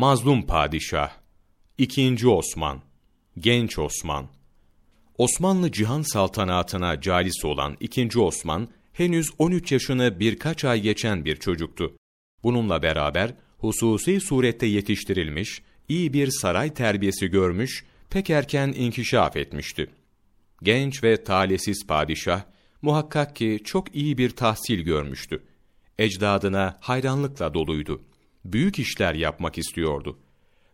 Mazlum Padişah, İkinci Osman, Genç Osman. Osmanlı cihan saltanatına calis olan ikinci Osman, henüz 13 yaşını birkaç ay geçen bir çocuktu. Bununla beraber hususi surette yetiştirilmiş, iyi bir saray terbiyesi görmüş, pek erken inkişaf etmişti. Genç ve talesiz padişah, muhakkak ki çok iyi bir tahsil görmüştü. Ecdadına hayranlıkla doluydu. Büyük işler yapmak istiyordu.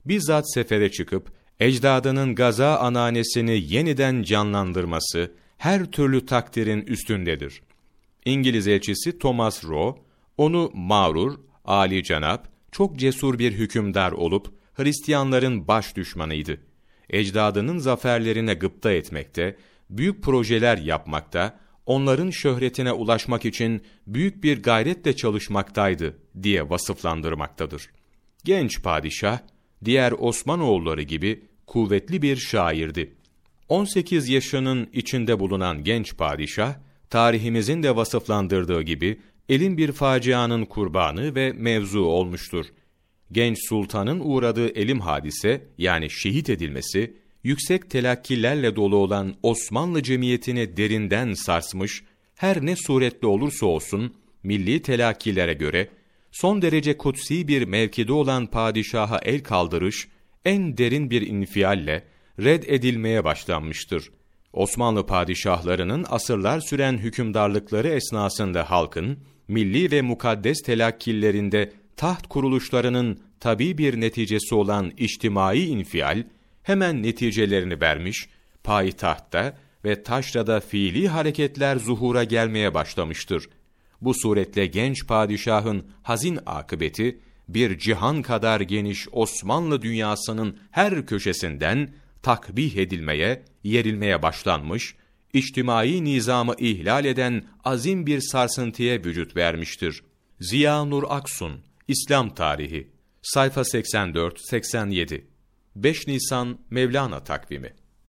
Bizzat sefere çıkıp, ecdadının gaza ananesini yeniden canlandırması, her türlü takdirin üstündedir. İngiliz elçisi Thomas Rowe, onu mağrur, âli canap, çok cesur bir hükümdar olup, Hristiyanların baş düşmanıydı. Ecdadının zaferlerine gıpta etmekte, büyük projeler yapmakta, onların şöhretine ulaşmak için büyük bir gayretle çalışmaktaydı diye vasıflandırmaktadır. Genç padişah, diğer Osmanoğulları gibi kuvvetli bir şairdi. 18 yaşının içinde bulunan genç padişah, tarihimizin de vasıflandırdığı gibi elin bir facianın kurbanı ve mevzu olmuştur. Genç sultanın uğradığı elim hadise yani şehit edilmesi, yüksek telakkilerle dolu olan Osmanlı cemiyetini derinden sarsmış, her ne suretle olursa olsun, milli telakkilere göre, son derece kutsi bir mevkide olan padişaha el kaldırış, en derin bir infialle, red edilmeye başlanmıştır. Osmanlı padişahlarının asırlar süren hükümdarlıkları esnasında halkın, milli ve mukaddes telakkillerinde taht kuruluşlarının tabi bir neticesi olan içtimai infial, hemen neticelerini vermiş, payitahtta ve taşrada fiili hareketler zuhura gelmeye başlamıştır. Bu suretle genç padişahın hazin akıbeti, bir cihan kadar geniş Osmanlı dünyasının her köşesinden takbih edilmeye, yerilmeye başlanmış, içtimai nizamı ihlal eden azim bir sarsıntıya vücut vermiştir. Ziya Nur Aksun, İslam Tarihi, sayfa 84-87 5 Nisan Mevlana takvimi